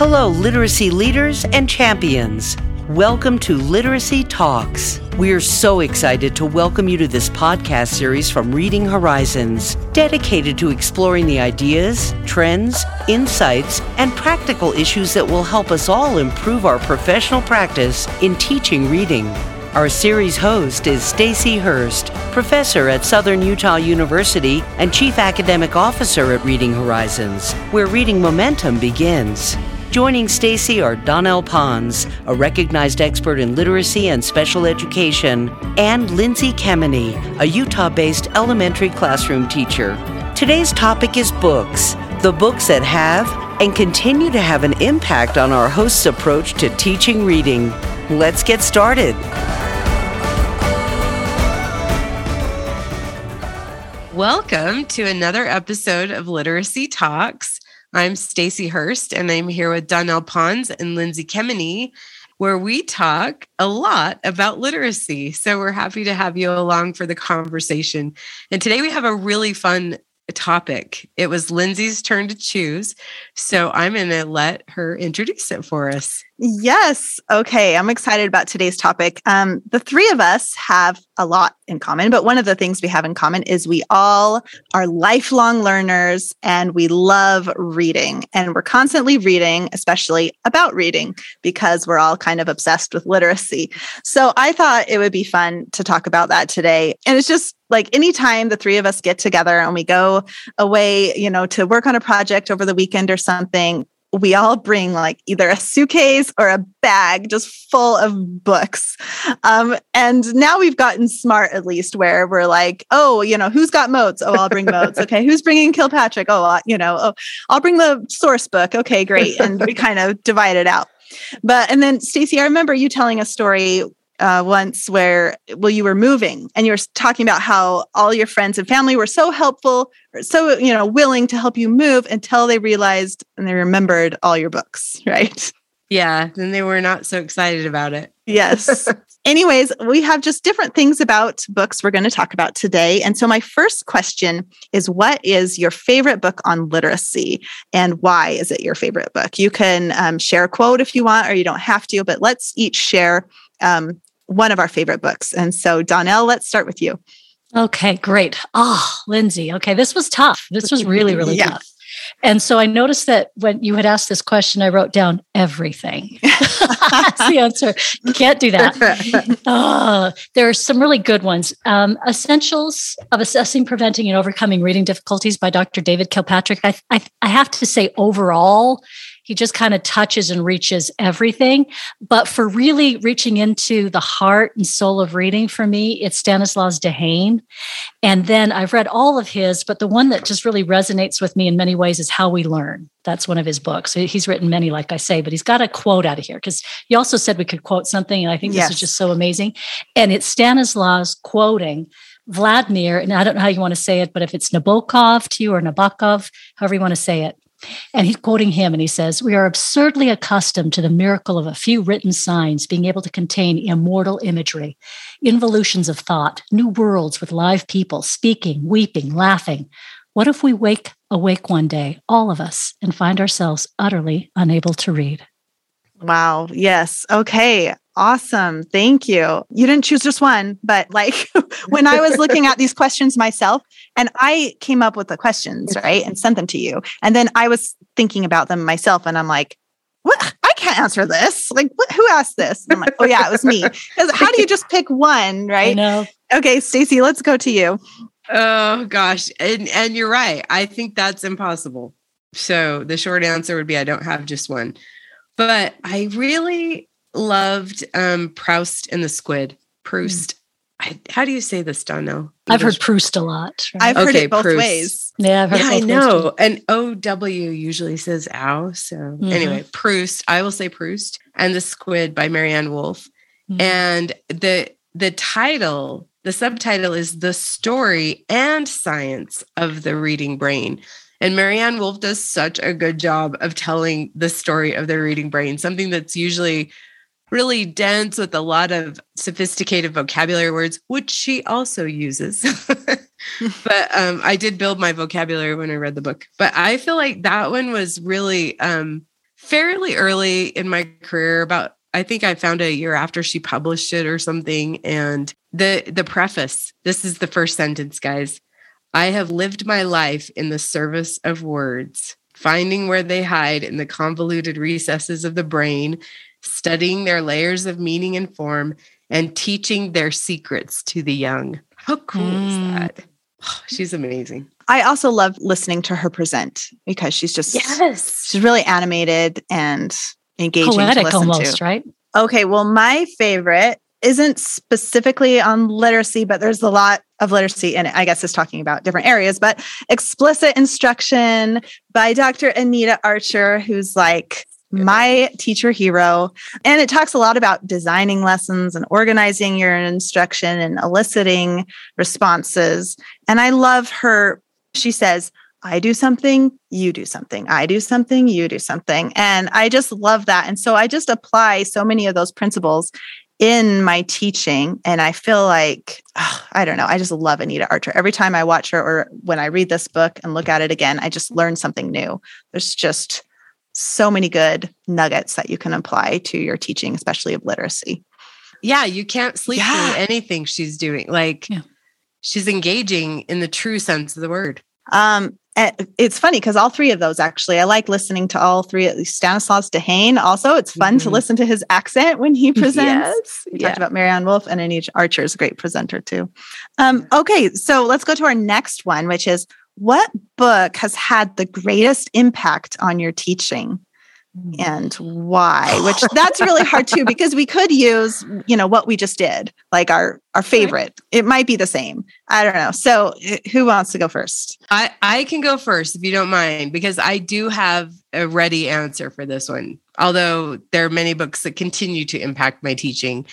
Hello, literacy leaders and champions. Welcome to Literacy Talks. We are so excited to welcome you to this podcast series from Reading Horizons, dedicated to exploring the ideas, trends, insights, and practical issues that will help us all improve our professional practice in teaching reading. Our series host is Stacy Hurst, professor at Southern Utah University and chief academic officer at Reading Horizons, where reading momentum begins. Joining Stacy are Donnell Pons, a recognized expert in literacy and special education, and Lindsay Kemeny, a Utah-based elementary classroom teacher. Today's topic is books, the books that have and continue to have an impact on our host's approach to teaching reading. Let's get started. Welcome to another episode of Literacy Talks. I'm Stacy Hurst and I'm here with Donnell Pons and Lindsay Kemeny, where we talk a lot about literacy. So we're happy to have you along for the conversation. And today we have a really fun topic. It was Lindsay's turn to choose. So I'm going to let her introduce it for us. Yes. Okay. I'm excited about today's topic. Um, the three of us have a lot in common, but one of the things we have in common is we all are lifelong learners and we love reading. And we're constantly reading, especially about reading, because we're all kind of obsessed with literacy. So I thought it would be fun to talk about that today. And it's just like anytime the three of us get together and we go away, you know, to work on a project over the weekend or something, we all bring like either a suitcase or a bag just full of books. Um, and now we've gotten smart, at least, where we're like, oh, you know, who's got Moats? Oh, I'll bring Moats. Okay. Who's bringing Kilpatrick? Oh, uh, you know, oh, I'll bring the source book. Okay, great. And we kind of divide it out. But, and then Stacy, I remember you telling a story uh, once where well you were moving and you were talking about how all your friends and family were so helpful or so you know willing to help you move until they realized and they remembered all your books right? Yeah then they were not so excited about it. Yes. Anyways we have just different things about books we're going to talk about today. And so my first question is what is your favorite book on literacy? And why is it your favorite book? You can um, share a quote if you want or you don't have to but let's each share um, one of our favorite books. And so, Donnell, let's start with you. Okay, great. Oh, Lindsay. Okay, this was tough. This was really, really yeah. tough. And so I noticed that when you had asked this question, I wrote down everything. That's the answer. You can't do that. Uh, there are some really good ones. Um, Essentials of Assessing, Preventing, and Overcoming Reading Difficulties by Dr. David Kilpatrick. I, I, I have to say, overall, he just kind of touches and reaches everything. But for really reaching into the heart and soul of reading for me, it's Stanislas Dehaene. And then I've read all of his, but the one that just really resonates with me in many ways is How We Learn. That's one of his books. He's written many, like I say, but he's got a quote out of here because you also said we could quote something. And I think this is just so amazing. And it's Stanislaus quoting Vladimir, and I don't know how you want to say it, but if it's Nabokov to you or Nabokov, however you want to say it, and he's quoting him and he says, We are absurdly accustomed to the miracle of a few written signs being able to contain immortal imagery, involutions of thought, new worlds with live people speaking, weeping, laughing. What if we wake awake one day, all of us, and find ourselves utterly unable to read? Wow. Yes. Okay. Awesome. Thank you. You didn't choose just one, but like when I was looking at these questions myself, and I came up with the questions, right, and sent them to you. And then I was thinking about them myself, and I'm like, what? I can't answer this. Like, what, who asked this? And I'm like, oh, yeah, it was me. Because how do you just pick one, right? No. Okay, Stacy, let's go to you. Oh, gosh. And, and you're right. I think that's impossible. So the short answer would be I don't have just one. But I really loved um, Proust and the Squid. Proust. Mm. I, how do you say this, Donnell? I've heard Proust a lot. Right? I've heard it both Proust. ways. Yeah, yeah I know. And OW usually says ow. So mm-hmm. anyway, Proust. I will say Proust and the Squid by Maryanne Wolf. Mm-hmm. And the the title, the subtitle is The Story and Science of the Reading Brain. And Maryanne Wolf does such a good job of telling the story of the reading brain, something that's usually really dense with a lot of sophisticated vocabulary words, which she also uses. but um, I did build my vocabulary when I read the book. But I feel like that one was really um, fairly early in my career, about I think I found it a year after she published it or something. And the the preface, this is the first sentence, guys. I have lived my life in the service of words, finding where they hide in the convoluted recesses of the brain, studying their layers of meaning and form, and teaching their secrets to the young. How cool mm. is that? Oh, she's amazing. I also love listening to her present because she's just yes, she's really animated and engaging. Poetic almost, to. right? Okay, well, my favorite isn't specifically on literacy, but there's a lot of literacy in it. I guess it's talking about different areas, but explicit instruction by Dr. Anita Archer, who's like my teacher hero. And it talks a lot about designing lessons and organizing your instruction and eliciting responses. And I love her. She says, I do something, you do something. I do something, you do something. And I just love that. And so I just apply so many of those principles in my teaching. And I feel like, oh, I don't know, I just love Anita Archer. Every time I watch her or when I read this book and look at it again, I just learn something new. There's just so many good nuggets that you can apply to your teaching, especially of literacy. Yeah, you can't sleep yeah. through anything she's doing. Like yeah. she's engaging in the true sense of the word. Um, it's funny because all three of those actually, I like listening to all three. Stanislas Dehaene. Also, it's fun mm-hmm. to listen to his accent when he presents. Yes. We yeah. talked about Maryanne Wolf and Anita Archer is a great presenter too. Um, okay, so let's go to our next one, which is what book has had the greatest impact on your teaching? Hmm. and why? Which that's really hard too because we could use you know what we just did like our our favorite. It might be the same. I don't know. So eh, who wants to go first? I i can go first if you don't mind because i do have a ready answer for this one although there are many books that continue to impact my teaching.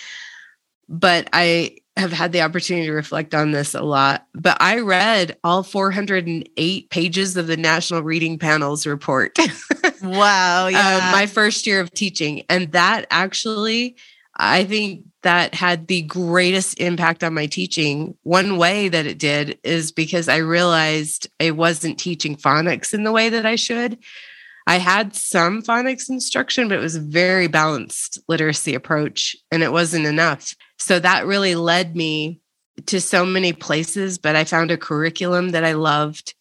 But i have had the opportunity to reflect on this a lot, but I read all 408 pages of the National Reading Panels report. wow. Uh, yeah. Uh, my first year of teaching. And that actually, I think that had the greatest impact on my teaching. One way that it did is because I realized I wasn't teaching phonics in the way that I should. I had some phonics instruction, but it was a very balanced literacy approach and it wasn't enough. So that really led me to so many places, but I found a curriculum that I loved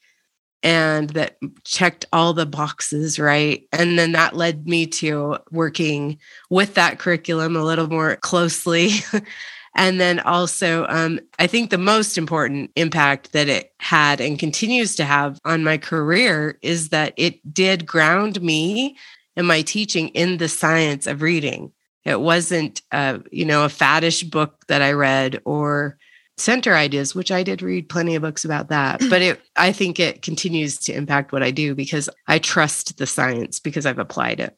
and that checked all the boxes, right? And then that led me to working with that curriculum a little more closely. and then also, um, I think the most important impact that it had and continues to have on my career is that it did ground me and my teaching in the science of reading. It wasn't, uh, you know, a faddish book that I read or center ideas, which I did read plenty of books about that. But it, I think it continues to impact what I do because I trust the science because I've applied it.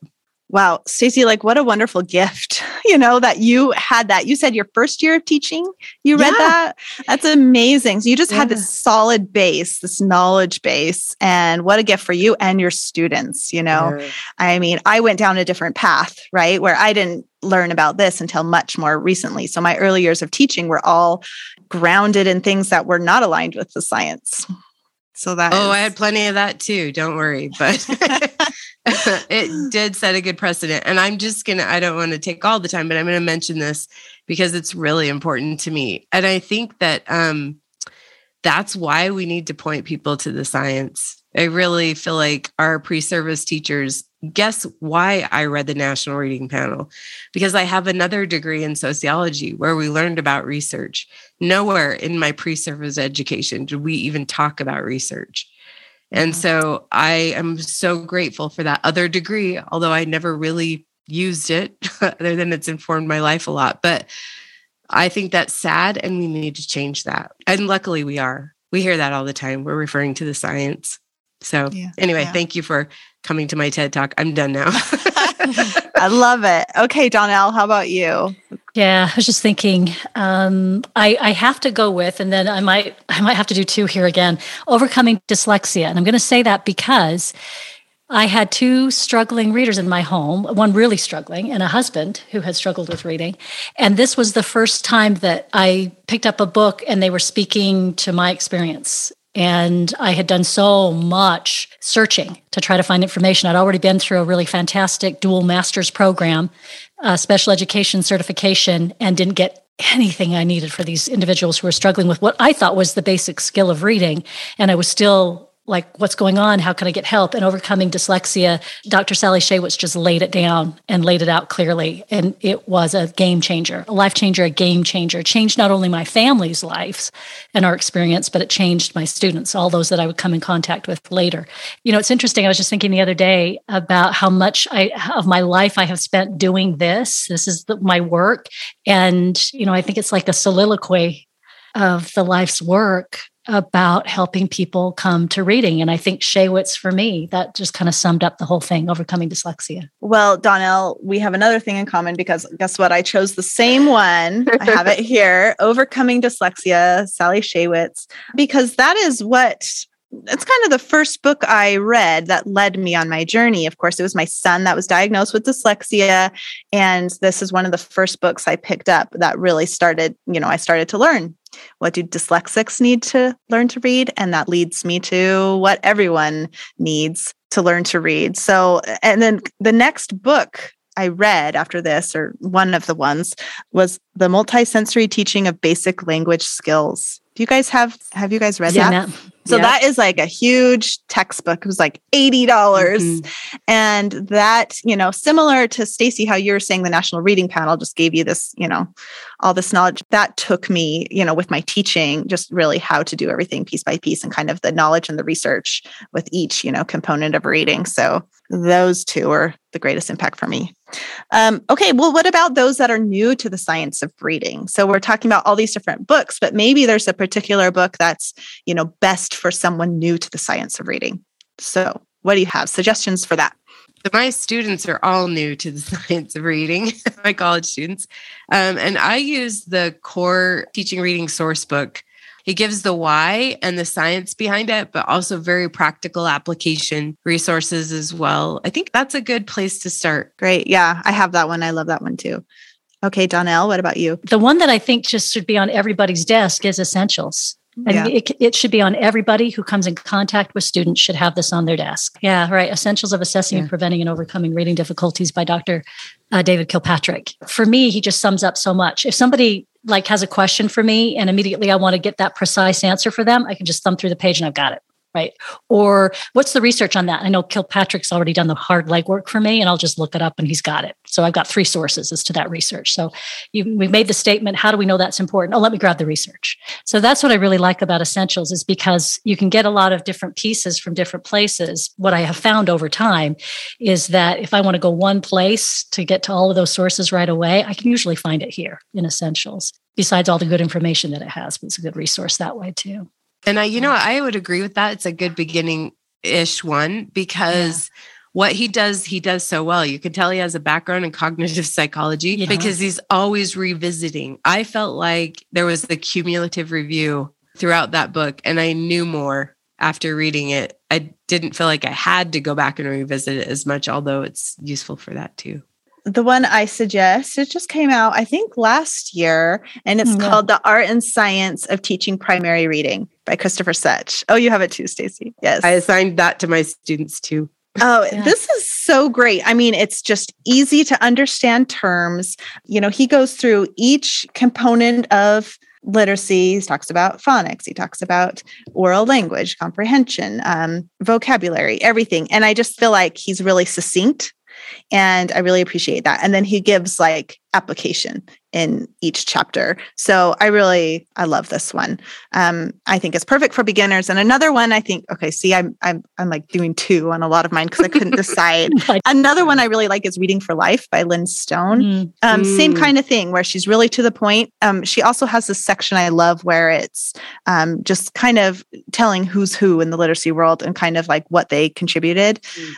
Wow, Stacy, like what a wonderful gift, you know, that you had that. You said your first year of teaching, you read yeah. that. That's amazing. So you just yeah. had this solid base, this knowledge base, and what a gift for you and your students, you know. Yeah. I mean, I went down a different path, right? Where I didn't learn about this until much more recently. So my early years of teaching were all grounded in things that were not aligned with the science. So that Oh, is... I had plenty of that too. Don't worry. But it did set a good precedent. And I'm just going to, I don't want to take all the time, but I'm going to mention this because it's really important to me. And I think that um, that's why we need to point people to the science. I really feel like our pre service teachers guess why I read the National Reading Panel? Because I have another degree in sociology where we learned about research. Nowhere in my pre service education did we even talk about research. And uh-huh. so I am so grateful for that other degree, although I never really used it, other than it's informed my life a lot. But I think that's sad and we need to change that. And luckily we are. We hear that all the time. We're referring to the science. So, yeah, anyway, yeah. thank you for coming to my TED Talk. I'm done now. I love it. Okay, Donnell, how about you? Yeah, I was just thinking. Um, I, I have to go with, and then I might I might have to do two here again. Overcoming dyslexia, and I'm going to say that because I had two struggling readers in my home, one really struggling, and a husband who had struggled with reading. And this was the first time that I picked up a book and they were speaking to my experience And I had done so much searching to try to find information. I'd already been through a really fantastic dual master's program, uh, special education certification, and didn't get anything I needed for these individuals who were struggling with what I thought was the basic skill of reading. And I was still like what's going on? How can i get help? And overcoming dyslexia dr sally shaywitz just laid it down and laid it out clearly and it was a game changer a life changer a game changer. Changed not only my family's lives and our experience but it changed my students all those that i would come in contact with later. You know it's interesting i was just thinking the other day about how much i of my life i have spent doing this. This is the, my work. And you know i think it's like a soliloquy of the life's work about helping people come to reading. And I think Shaywitz, for me, that just kind of summed up the whole thing, overcoming dyslexia. Well, Donnell, we have another thing in common because guess what? I chose the same one. I have it here Overcoming Dyslexia, Sally Shaywitz, because that is what it's kind of the first book I read that led me on my journey. Of course, it was my son that was diagnosed with dyslexia. And this is one of the first books I picked up that really started, you know, I started to learn what do dyslexics need to learn to read? And that leads me to what everyone needs to learn to read. So, and then the next book I read after this, or one of the ones, was The Multisensory Teaching of Basic Language Skills. Do you guys have have you guys read yeah, that? So that is like a huge textbook. It was like 80. dollars mm-hmm. And that, you know, similar to Stacy, how you were saying the National Reading Panel just gave you this, you know, all this knowledge. That took me, you know, with my teaching, just really how to do everything piece by piece and kind of the knowledge and the research with each, you know, component of reading. So those two are the greatest impact for me. Um, okay, well, what about those that are new to the science of reading? So we're talking about all these different books, but maybe there's a particular book that's, you know, best for someone new to the science of reading. So, what do you have? Suggestions for that? So my students are all new to the science of reading, my college students. Um, and I use the core teaching reading source book. It gives the why and the science behind it, but also very practical application resources as well. I think that's a good place to start. Great. Yeah, I have that one. I love that one too. Okay, Donnell, what about you? The one that I think just should be on everybody's desk is Essentials. And yeah. it, it should be on everybody who comes in contact with students should have this on their desk. Yeah, right. Essentials of Assessing yeah. and Preventing and Overcoming Reading Difficulties by Dr. Uh, David Kilpatrick. For me, he just sums up so much. If somebody like has a question for me and immediately I want to get that precise answer for them, I can just thumb through the page and I've got it right? Or what's the research on that? I know Kilpatrick's already done the hard legwork for me, and I'll just look it up and he's got it. So I've got three sources as to that research. So you, we made the statement, how do we know that's important? Oh, let me grab the research. So that's what I really like about Essentials is because you can get a lot of different pieces from different places. What I have found over time is that if I want to go one place to get to all of those sources right away, I can usually find it here in Essentials besides all the good information that it has, but it's a good resource that way too. And I, you know, I would agree with that. It's a good beginning ish one because yeah. what he does, he does so well. You can tell he has a background in cognitive psychology yeah. because he's always revisiting. I felt like there was the cumulative review throughout that book, and I knew more after reading it. I didn't feel like I had to go back and revisit it as much, although it's useful for that too the one I suggest, it just came out, I think, last year, and it's hmm, yeah. called The Art and Science of Teaching Primary Reading by Christopher Such. Oh, you have it too, Stacy. Yes. I assigned that to my students too. Oh, yeah. this is so great. I mean, it's just easy to understand terms. You know, he goes through each component of literacy. He talks about phonics. He talks about oral language, comprehension, um, vocabulary, everything. And I just feel like he's really succinct and I really appreciate that. And then he gives like application in each chapter. So I really I love this one. Um, I think it's perfect for beginners. And another one I think okay, see I'm I'm I'm like doing two on a lot of mine because I couldn't decide. another one I really like is Reading for Life by Lyn Stone. Mm. Um, mm. Same kind of thing where she's really to the point. Um, she also has this section I love where it's um, just kind of telling who's who in the literacy world and kind of like what they contributed. Mm.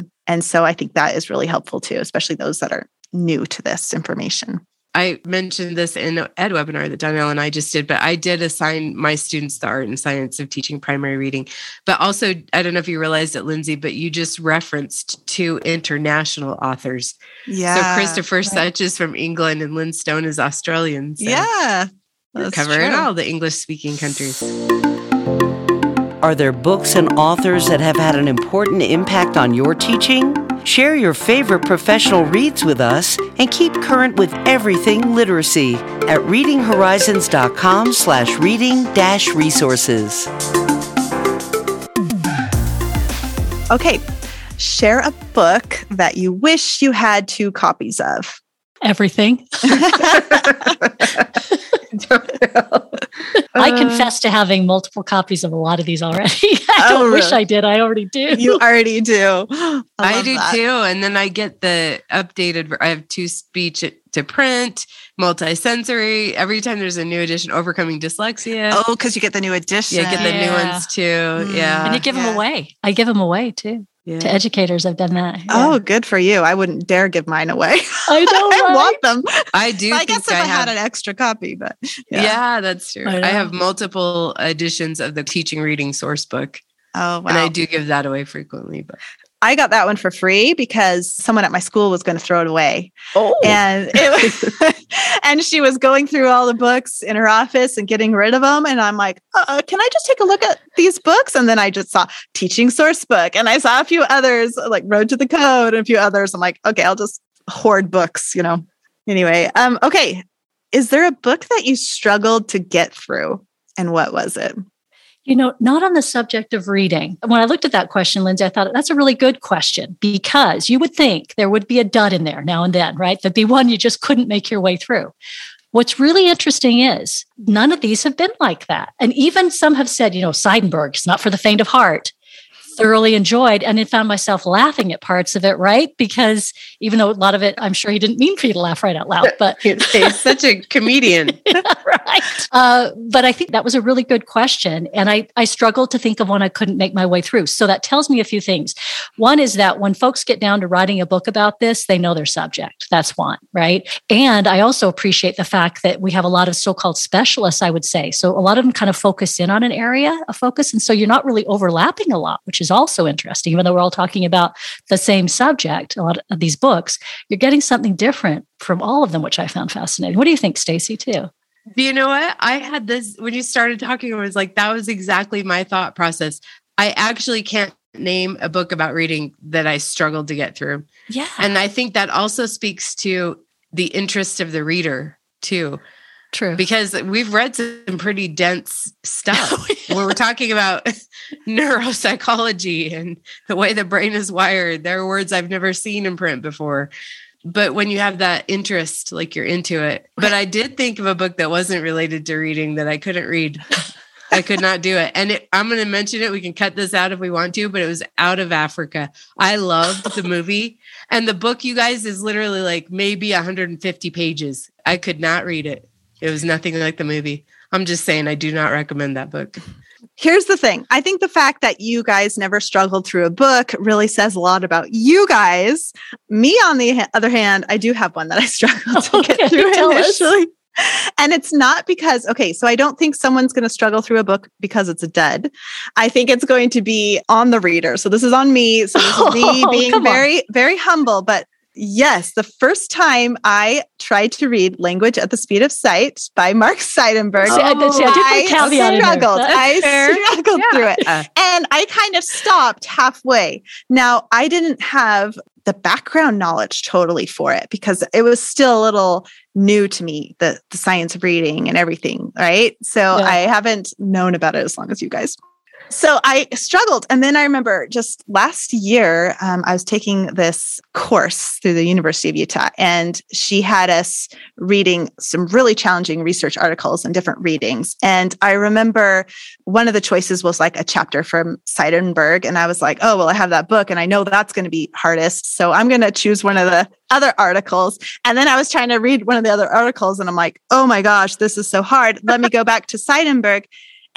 Um, and so I think that is really helpful too, especially those that are new to this information. I mentioned this in an ed webinar that Donnell and I just did, but I did assign my students the art and science of teaching primary reading. But also, I don't know if you realized it, Lindsay, but you just referenced two international authors. Yeah. So Christopher right. Such is from England and Lyn Stone is Australian. So yeah. Covering all the English speaking countries. Are there books and authors that have had an important impact on your teaching? Share your favorite professional reads with us and keep current with everything literacy at readinghorizons.com slash reading dash resources. Okay, share a book that you wish you had two copies of. Everything. I confess to having multiple copies of a lot of these already. I oh, really? wish I did. I already do. You already do. I, I do that. too. And then I get the updated, I have two speech to print, multi-sensory. Every time there's a new edition, overcoming dyslexia. Oh, because you get the new edition. Yeah, get the yeah. new ones too. Mm. Yeah. And you give yeah. them away. I give them away too. Yeah. To educators, I've done that. Oh, good for you! I wouldn't dare give mine away. I know. Right? I want them. I do. I guess if I, I have, had an extra copy, but yeah, yeah that's true. I, I, have multiple editions of the teaching reading source book. Oh, wow! And I do give that away frequently. But I got that one for free because someone at my school was going to throw it away. Oh. And it was, and she was going through all the books in her office and getting rid of them. And I'm like, uh, can I just take a look at these books? And then I just saw teaching source book and I saw a few others like Road to the Code and a few others. I'm like, okay, I'll just hoard books, you know. Anyway, um, okay. Is there a book that you struggled to get through? And what was it? You know, not on the subject of reading. When I looked at that question, Lindsay, I thought that's a really good question because you would think there would be a dud in there now and then, right? There'd be one you just couldn't make your way through. What's really interesting is none of these have been like that. And even some have said, you know, Seidenberg is not for the faint of heart thoroughly enjoyed and then found myself laughing at parts of it, right? Because even though a lot of it, I'm sure he didn't mean for you to laugh right out loud, but he's such a comedian. yeah, right. Uh, but I think that was a really good question. And I, I struggled to think of one I couldn't make my way through. So that tells me a few things. One is that when folks get down to writing a book about this, they know their subject. That's one, right? And I also appreciate the fact that we have a lot of so called specialists, I would say. So a lot of them kind of focus in on an area of focus. And so you're not really overlapping a lot, which is also interesting. Even though we're all talking about the same subject, a lot of these books, you're getting something different from all of them, which I found fascinating. What do you think, Stacy, too? Do you know what? I had this when you started talking, I was like, that was exactly my thought process. I actually can't name a book about reading that I struggled to get through. Yeah. And I think that also speaks to the interest of the reader, too. True. Because we've read some pretty dense stuff oh, where we're talking about neuropsychology and the way the brain is wired. There are words I've never seen in print before. But when you have that interest, like you're into it. But I did think of a book that wasn't related to reading that I couldn't read. I could not do it. And it, I'm going to mention it. We can cut this out if we want to, but it was Out of Africa. I loved the movie. And the book, you guys, is literally like maybe 150 pages. I could not read it. It was nothing like the movie. I'm just saying, I do not recommend that book. Here's the thing I think the fact that you guys never struggled through a book really says a lot about you guys. Me, on the other hand, I do have one that I struggled to okay, get through initially. And it's not because, okay, so I don't think someone's going to struggle through a book because it's a dud. I think it's going to be on the reader. So this is on me. So this is me oh, being very, on. very humble. But Yes, the first time I tried to read Language at the Speed of Sight by Mark Seidenberg, oh, I, I struggled. I struggled yeah. through it. And I kind of stopped halfway. Now, I didn't have the background knowledge totally for it because it was still a little new to me, the, the science of reading and everything. Right. So yeah. I haven't known about it as long as you guys so I struggled. And then I remember just last year, um, I was taking this course through the University of Utah, and she had us reading some really challenging research articles and different readings. And I remember one of the choices was like a chapter from Seidenberg. And I was like, oh, well, I have that book, and I know that's going to be hardest. So I'm going to choose one of the other articles. And then I was trying to read one of the other articles, and I'm like, oh my gosh, this is so hard. Let me go back to Seidenberg.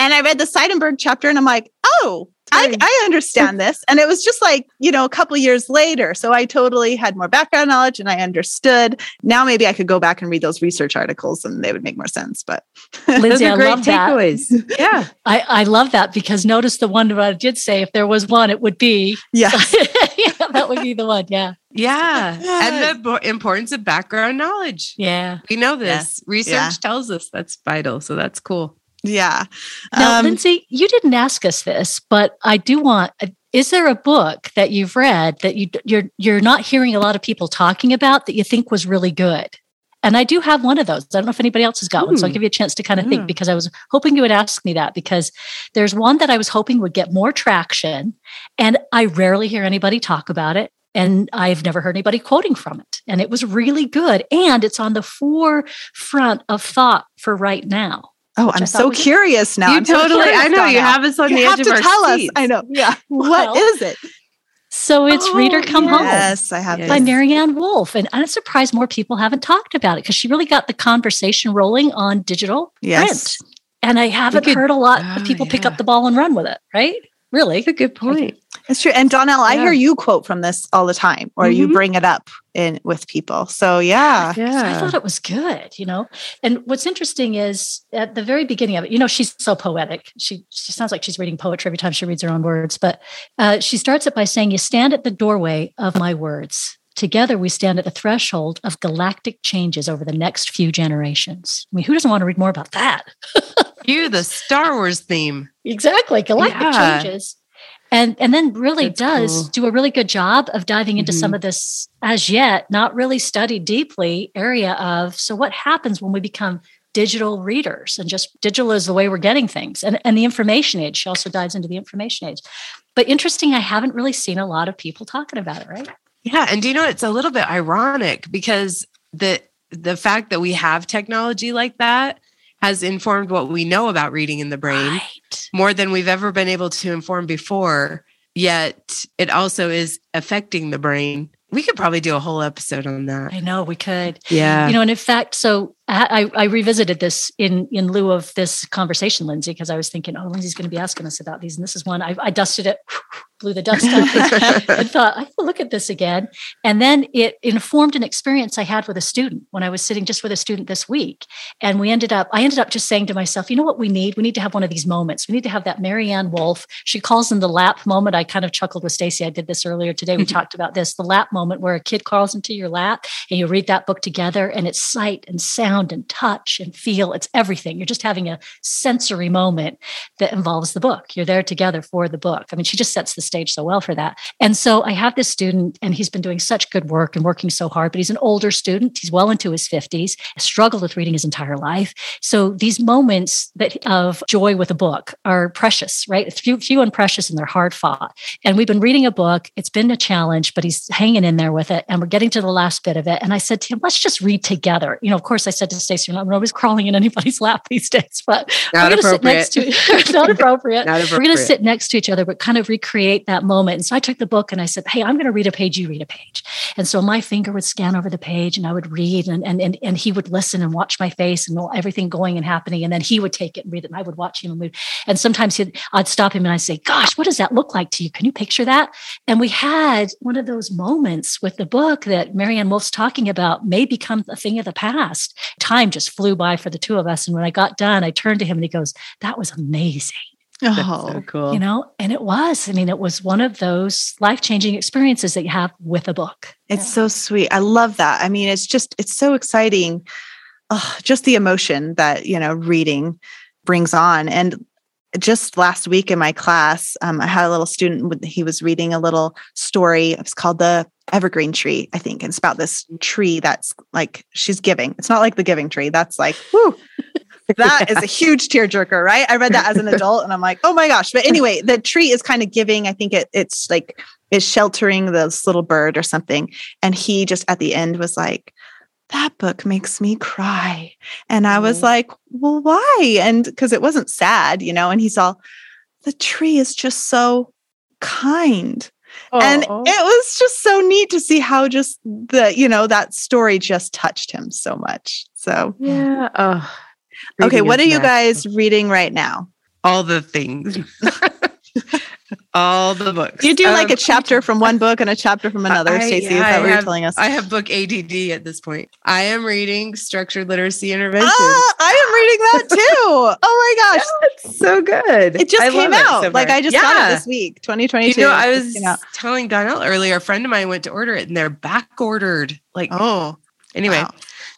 And I read the Seidenberg chapter and I'm like, oh, I, I, understand this. And it was just like, you know, a couple years later. So I totally had more background knowledge and I understood. Now maybe I could go back and read those research articles and they would make more sense. But Lindsay, I love takeaways. that. Yeah. I, I love that because notice the one that I did say, if there was one, it would be. Yeah. yeah that would be the one. Yeah. Yeah. And the importance of background knowledge. Yeah. We know this. Yeah. Research yeah. tells us that's vital. So that's cool. Yeah. Now, um, Lindsay, you didn't ask us this, but I do want. Is there a book that you've read that you you're you're not hearing a lot of people talking about that you think was really good? And I do have one of those. I don't know if anybody else has got one. So I'll hmm. give you a chance to kind of think because I was hoping you would ask me that because there's one that I was hoping would get more traction. And I rarely hear anybody talk about it. And I've never heard anybody quoting from it. And it was really good. And it's on the forefront of thought for right now. Oh, I'm so curious now. You I'm totally, so I know you have us on you the edge of our tell seats. Us. I know. Yeah. Well, what is it? So it's oh, Reader Come yes, Home. Yes, I have. By Maryanne Wolf. And I'm surprised more people haven't talked about it because she really got the conversation rolling on digital yes. print. And I haven't could, heard a lot oh, of ah, people yeah. pick up the ball and run with it, right? Really? That's a good point. It's true. And Donnell, yeah. I hear you quote from this all the time, or mm-hmm. you bring it up in with people. So yeah. Yeah. I thought it was good, you know. And what's interesting is at the very beginning of it, you know, she's so poetic. She she sounds like she's reading poetry every time she reads her own words. But uh, she starts it by saying, You stand at the doorway of my words. Together, we stand at the threshold of galactic changes over the next few generations. I mean, who doesn't want to read more about that? you, the Star Wars theme. Exactly. Galactic yeah. changes and and then really That's does cool. do a really good job of diving into mm-hmm. some of this as yet not really studied deeply area of so what happens when we become digital readers and just digital is the way we're getting things and, and the information age she also dives into the information age but interesting i haven't really seen a lot of people talking about it right yeah and do you know it's a little bit ironic because the the fact that we have technology like that has informed what we know about reading in the brain right. More than we've ever been able to inform before. Yet it also is affecting the brain. We could probably do a whole episode on that. I know we could. Yeah. You know, and in fact, so I, I revisited this in in lieu of this conversation, Lindsay, because I was thinking, oh, Lindsay's going to be asking us about these, and this is one I, I dusted it, blew the dust off, and thought, I will look at this again. And then it informed an experience I had with a student when I was sitting just with a student this week, and we ended up, I ended up just saying to myself, you know what we need? We need to have one of these moments. We need to have that Maryanne Wolf. She calls them the lap moment. I kind of chuckled with Stacy. I did this earlier today. We talked about this, the lap moment, where a kid crawls into your lap and you read that book together, and it's sight and sound sound and touch and feel. It's everything. You're just having a sensory moment that involves the book. You're there together for the book. I mean, she just sets the stage so well for that. And so I have this student, and he's been doing such good work and working so hard, but he's an older student. He's well into his 50s, struggled with reading his entire life. So these moments that of joy with a book are precious, right? Few, few and precious, and they're hard fought. And we've been reading a book. It's been a challenge, but he's hanging in there with it. And we're getting to the last bit of it. And I said to him, let's just read together. You know, of course, I said said to Stacey, I'm not always crawling in anybody's lap these days, but not we're appropriate. Sit next to, not appropriate. not appropriate. We're going to sit next to each other, but kind of recreate that moment. And so I took the book and I said, Hey, I'm going to read a page. You read a page. And so my finger would scan over the page and I would read and, and, and, and he would listen and watch my face and everything going and happening. And then he would take it and read it and I would watch him and read. And sometimes I'd stop him and I'd say, gosh, what does that look like to you? Can you picture that? And we had one of those moments with the book that Maryanne Wolf's talking about may become a thing of the past. Time just flew flew by for the two of us. And when I got done, I turned to him and he goes, That was amazing. Oh, so cool. You know, and it was. I mean, it was one of those life changing experiences that you have with a book. It's yeah. so sweet. I love that. I mean, it's just, it's so exciting. Oh, just the emotion that, you know, reading brings on. And just last week in my class, um, I had a little student, he was reading a little story. It was called The Evergreen Tree, I think. And it's about this tree that's like she's giving. It's not like the giving tree. That's like, whoo, that yeah. is a huge tearjerker, right? I read that as an adult and I'm like, oh my gosh. But anyway, the tree is kind of giving. I think it, it's like, it's sheltering this little bird or something. And he just at the end was like, that book makes me cry. And I was mm-hmm. like, well, why? And because it wasn't sad, you know, and he's all, the tree is just so kind. And it was just so neat to see how just the, you know, that story just touched him so much. So, yeah. Oh, okay. What are you guys reading right now? All the things. all the books. You do um, like a um, chapter from one book and a chapter from another, Stacey. Yeah, is that what you're telling us? I have book ADD at this point. I am reading Structured Literacy Intervention. Ah, I am reading that too. oh my gosh. It's so good. It just I came out. So like I just yeah. got it this week, 2022. You know, I was telling Donnell earlier, a friend of mine went to order it and they're back ordered. Like, oh, anyway. Wow.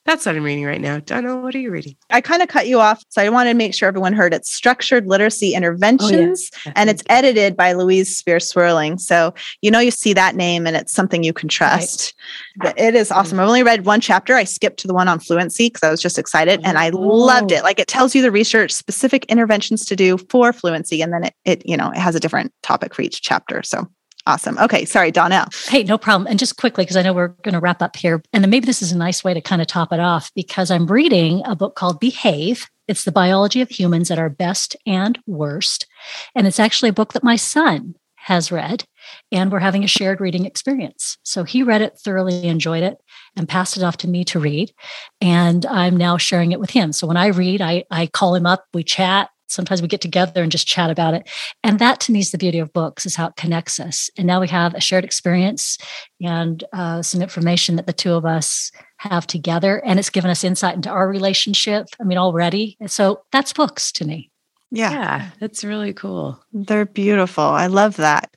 That's what I'm reading right now. Donna, what are you reading? I kind of cut you off. So I wanted to make sure everyone heard it's Structured Literacy Interventions. Oh, yeah. And it's edited by Louise Spear-Swerling. So you know you see that name and it's something you can trust. Right. It is mm-hmm. awesome. I've only read one chapter. I skipped to the one on fluency because I was just excited and I loved it. Oh. Like it tells you the research, specific interventions to do for fluency. And then it, it you know, it has a different topic for each chapter. So Awesome. Okay. Sorry, Donnell. Hey, no problem. And just quickly, because I know we're going to wrap up here. And then maybe this is a nice way to kind of top it off because I'm reading a book called Behave. It's the biology of humans at our best and worst. And it's actually a book that my son has read. And we're having a shared reading experience. So he read it, thoroughly enjoyed it, and passed it off to me to read. And I'm now sharing it with him. So when I read, I, I call him up, we chat, sometimes we get together and just chat about it. And that to me is the beauty of books is how it connects us. And now we have a shared experience and uh, some information that the two of us have together and it's given us insight into our relationship i mean already. So that's books to me. Yeah, yeah that's really cool. They're beautiful. I love that.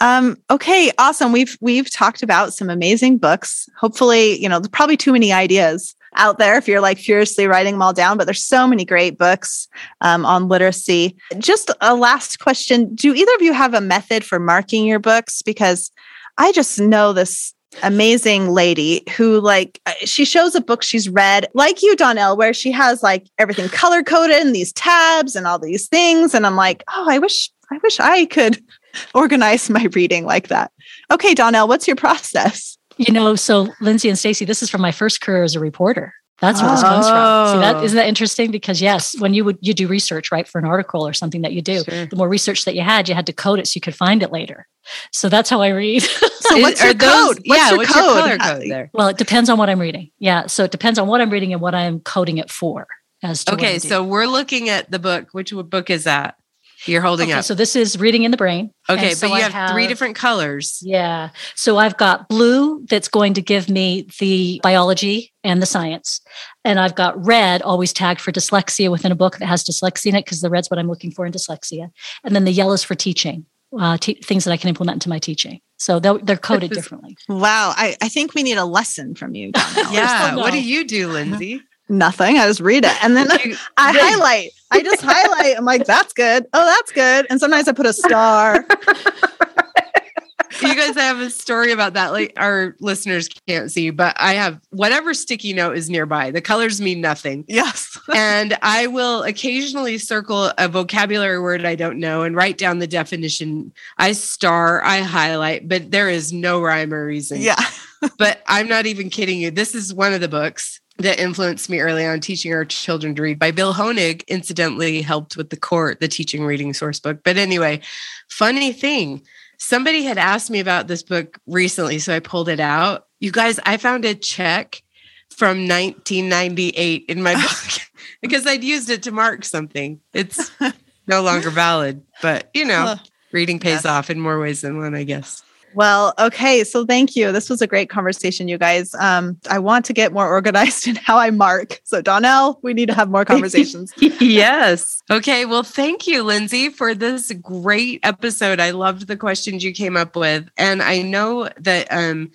Um, okay, awesome. We've we've talked about some amazing books. Hopefully, you know, probably too many ideas out there if you're like furiously writing them all down, but there's so many great books um, on literacy. Just a last question Do either of you have a method for marking your books? Because I just know this amazing lady who like uh, she shows a book she's read like you donnell where she has like everything color coded and these tabs and all these things and i'm like oh i wish i wish i could organize my reading like that okay donnell what's your process you know, so Lindsay and Stacy, this is from my first career as a reporter. That's where this comes from. See that oh. isn't that interesting? Because yes, when you would you do research, right, for an article or something that you do, sure. the more research that you had, you had to code it so you could find it later. So that's how I read. so what's your those, code? What's yeah, your what's code? your color code there? Well, it depends on what I'm reading. Yeah, so it depends on what I'm reading and what I'm coding it for. As okay, so we're looking at the book. Which book is that? You're holding okay, up. So this is reading in the brain. Okay, so but you have, have, three different colors. Yeah. So I've got blue that's going to give me the biology and the science. And I've got red always tagged for dyslexia within a book that has dyslexia in it because the red's what I'm looking for in dyslexia. And then the yellow's for teaching. Uh, things that I can implement into my teaching. So they're, they're coded differently. Wow. I, I think we need a lesson from you. yeah. What do you do, Lindsay? Nothing. I just read it. And then I highlight. I just highlight. I'm like, that's good. Oh, that's good. And sometimes I put a star. you guys have a story about that. Like our listeners can't see, but I have whatever sticky note is nearby. The colors mean nothing. Yes. and I will occasionally circle a vocabulary word I don't know and write down the definition. I star, I highlight, but there is no rhyme or reason. Yeah. but I'm not even kidding you. This is one of the books that influenced me early on teaching our children to read by Bill Honig, incidentally helped with the court, the teaching reading source book. But anyway, funny thing, somebody had asked me about this book recently, so I pulled it out. You guys, I found a check from 1998 in my book because I'd used it to mark something. It's no longer valid, but you know, reading pays yes. off in more ways than one, I guess. Well, okay. So thank you. This was a great conversation, you guys. Um, I want to get more organized in how I mark. So, Donnell, we need to have more conversations. yes. Okay. Well, thank you, Lindsay, for this great episode. I loved the questions you came up with. And I know that um,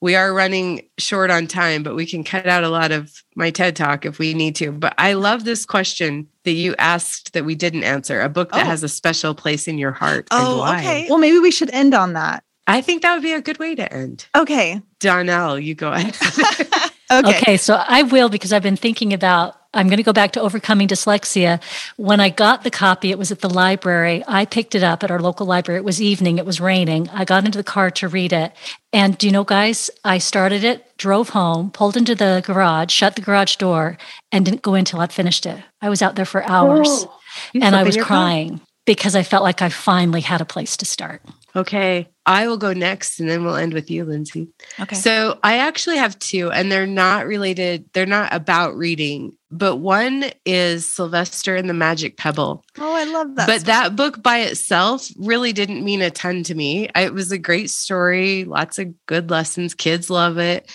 we are running short on time, but we can cut out a lot of my TED talk if we need to. But I love this question that you asked that we didn't answer a book that oh. has a special place in your heart. Oh, okay. Well, maybe we should end on that. I think that would be a good way to end. Okay. Darnell, you go ahead. okay. Okay. So I will because I've been thinking about, I'm going to go back to overcoming dyslexia. When I got the copy, it was at the library. I picked it up at our local library. It was evening, it was raining. I got into the car to read it. And do you know, guys, I started it, drove home, pulled into the garage, shut the garage door, and didn't go in until I'd finished it. I was out there for hours oh, and I was crying car? because I felt like I finally had a place to start. Okay. I will go next and then we'll end with you, Lindsay. Okay. So I actually have two, and they're not related, they're not about reading, but one is Sylvester and the Magic Pebble. Oh, I love that. But story. that book by itself really didn't mean a ton to me. It was a great story, lots of good lessons. Kids love it.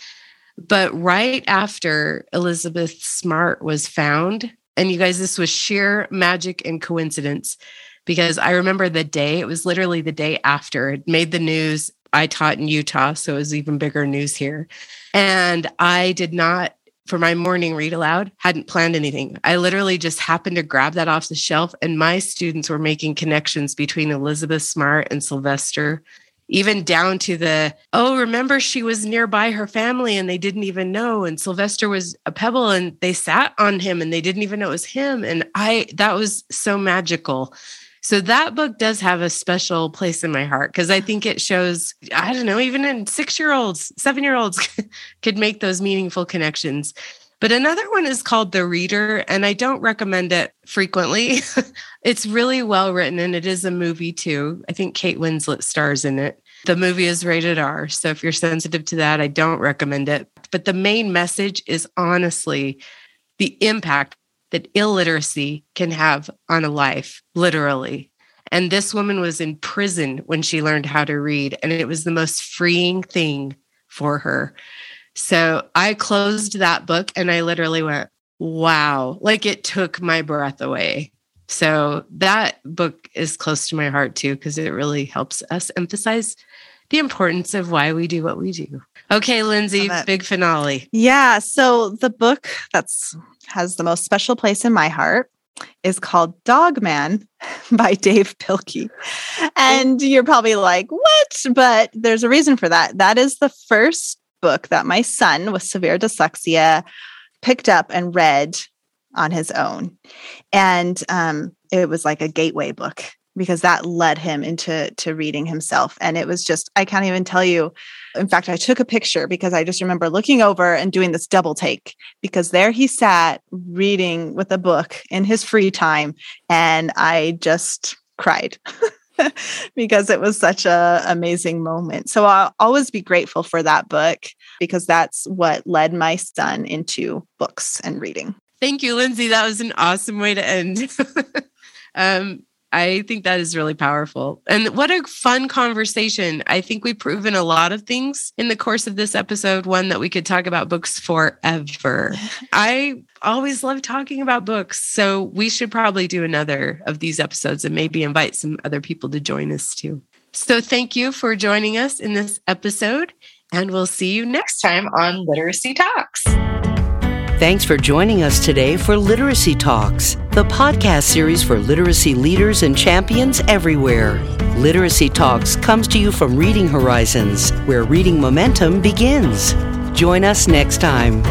But right after Elizabeth Smart was found, and you guys, this was sheer magic and coincidence because I remember the day, it was literally the day after it made the news. I taught in Utah, so it was even bigger news here. And I did not for my morning read aloud. Hadn't planned anything. I literally just happened to grab that off the shelf, and my students were making connections between Elizabeth Smart and Sylvester even down to the oh remember she was nearby her family and they didn't even know and sylvester was a pebble and they sat on him and they didn't even know it was him and i that was so magical so that book does have a special place in my heart because I think it shows, I don't know, even in six year olds, seven year olds could make those meaningful connections. But another one is called The Reader, and I don't recommend it frequently. it's really well written and it is a movie too. I think Kate Winslet stars in it. The movie is rated R. So if you're sensitive to that, I don't recommend it. But the main message is honestly the impact that illiteracy can have on a life, literally. And this woman was in prison when she learned how to read, and it was the most freeing thing for her. So I closed that book and I literally went, wow, like it took my breath away. So that book is close to my heart too, because it really helps us emphasize the importance of why we do what we do. Okay, Lindsay, big finale. Yeah. So the book that's has the most special place in my heart is called Dog Man by Dav Pilkey. And you're probably like, what? But there's a reason for that. That is the first book that my son with severe dyslexia picked up and read on his own. And um, it was like a gateway book because that led him into to reading himself. And it was just, I can't even tell you. In fact, I took a picture because I just remember looking over and doing this double take because there he sat reading with a book in his free time. And I just cried. because it was such a amazing moment. So I'll always be grateful for that book because that's what led my son into books and reading. Thank you, Lindsay. That was an awesome way to end. um, I think that is really powerful. And what a fun conversation. I think we've proven a lot of things in the course of this episode. One, that we could talk about books forever. I always love talking about books. So we should probably do another of these episodes and maybe invite some other people to join us too. So thank you for joining us in this episode. And we'll see you next time on Literacy Talks. Thanks for joining us today for Literacy Talks, the podcast series for literacy leaders and champions everywhere. Literacy Talks comes to you from Reading Horizons, where reading momentum begins. Join us next time.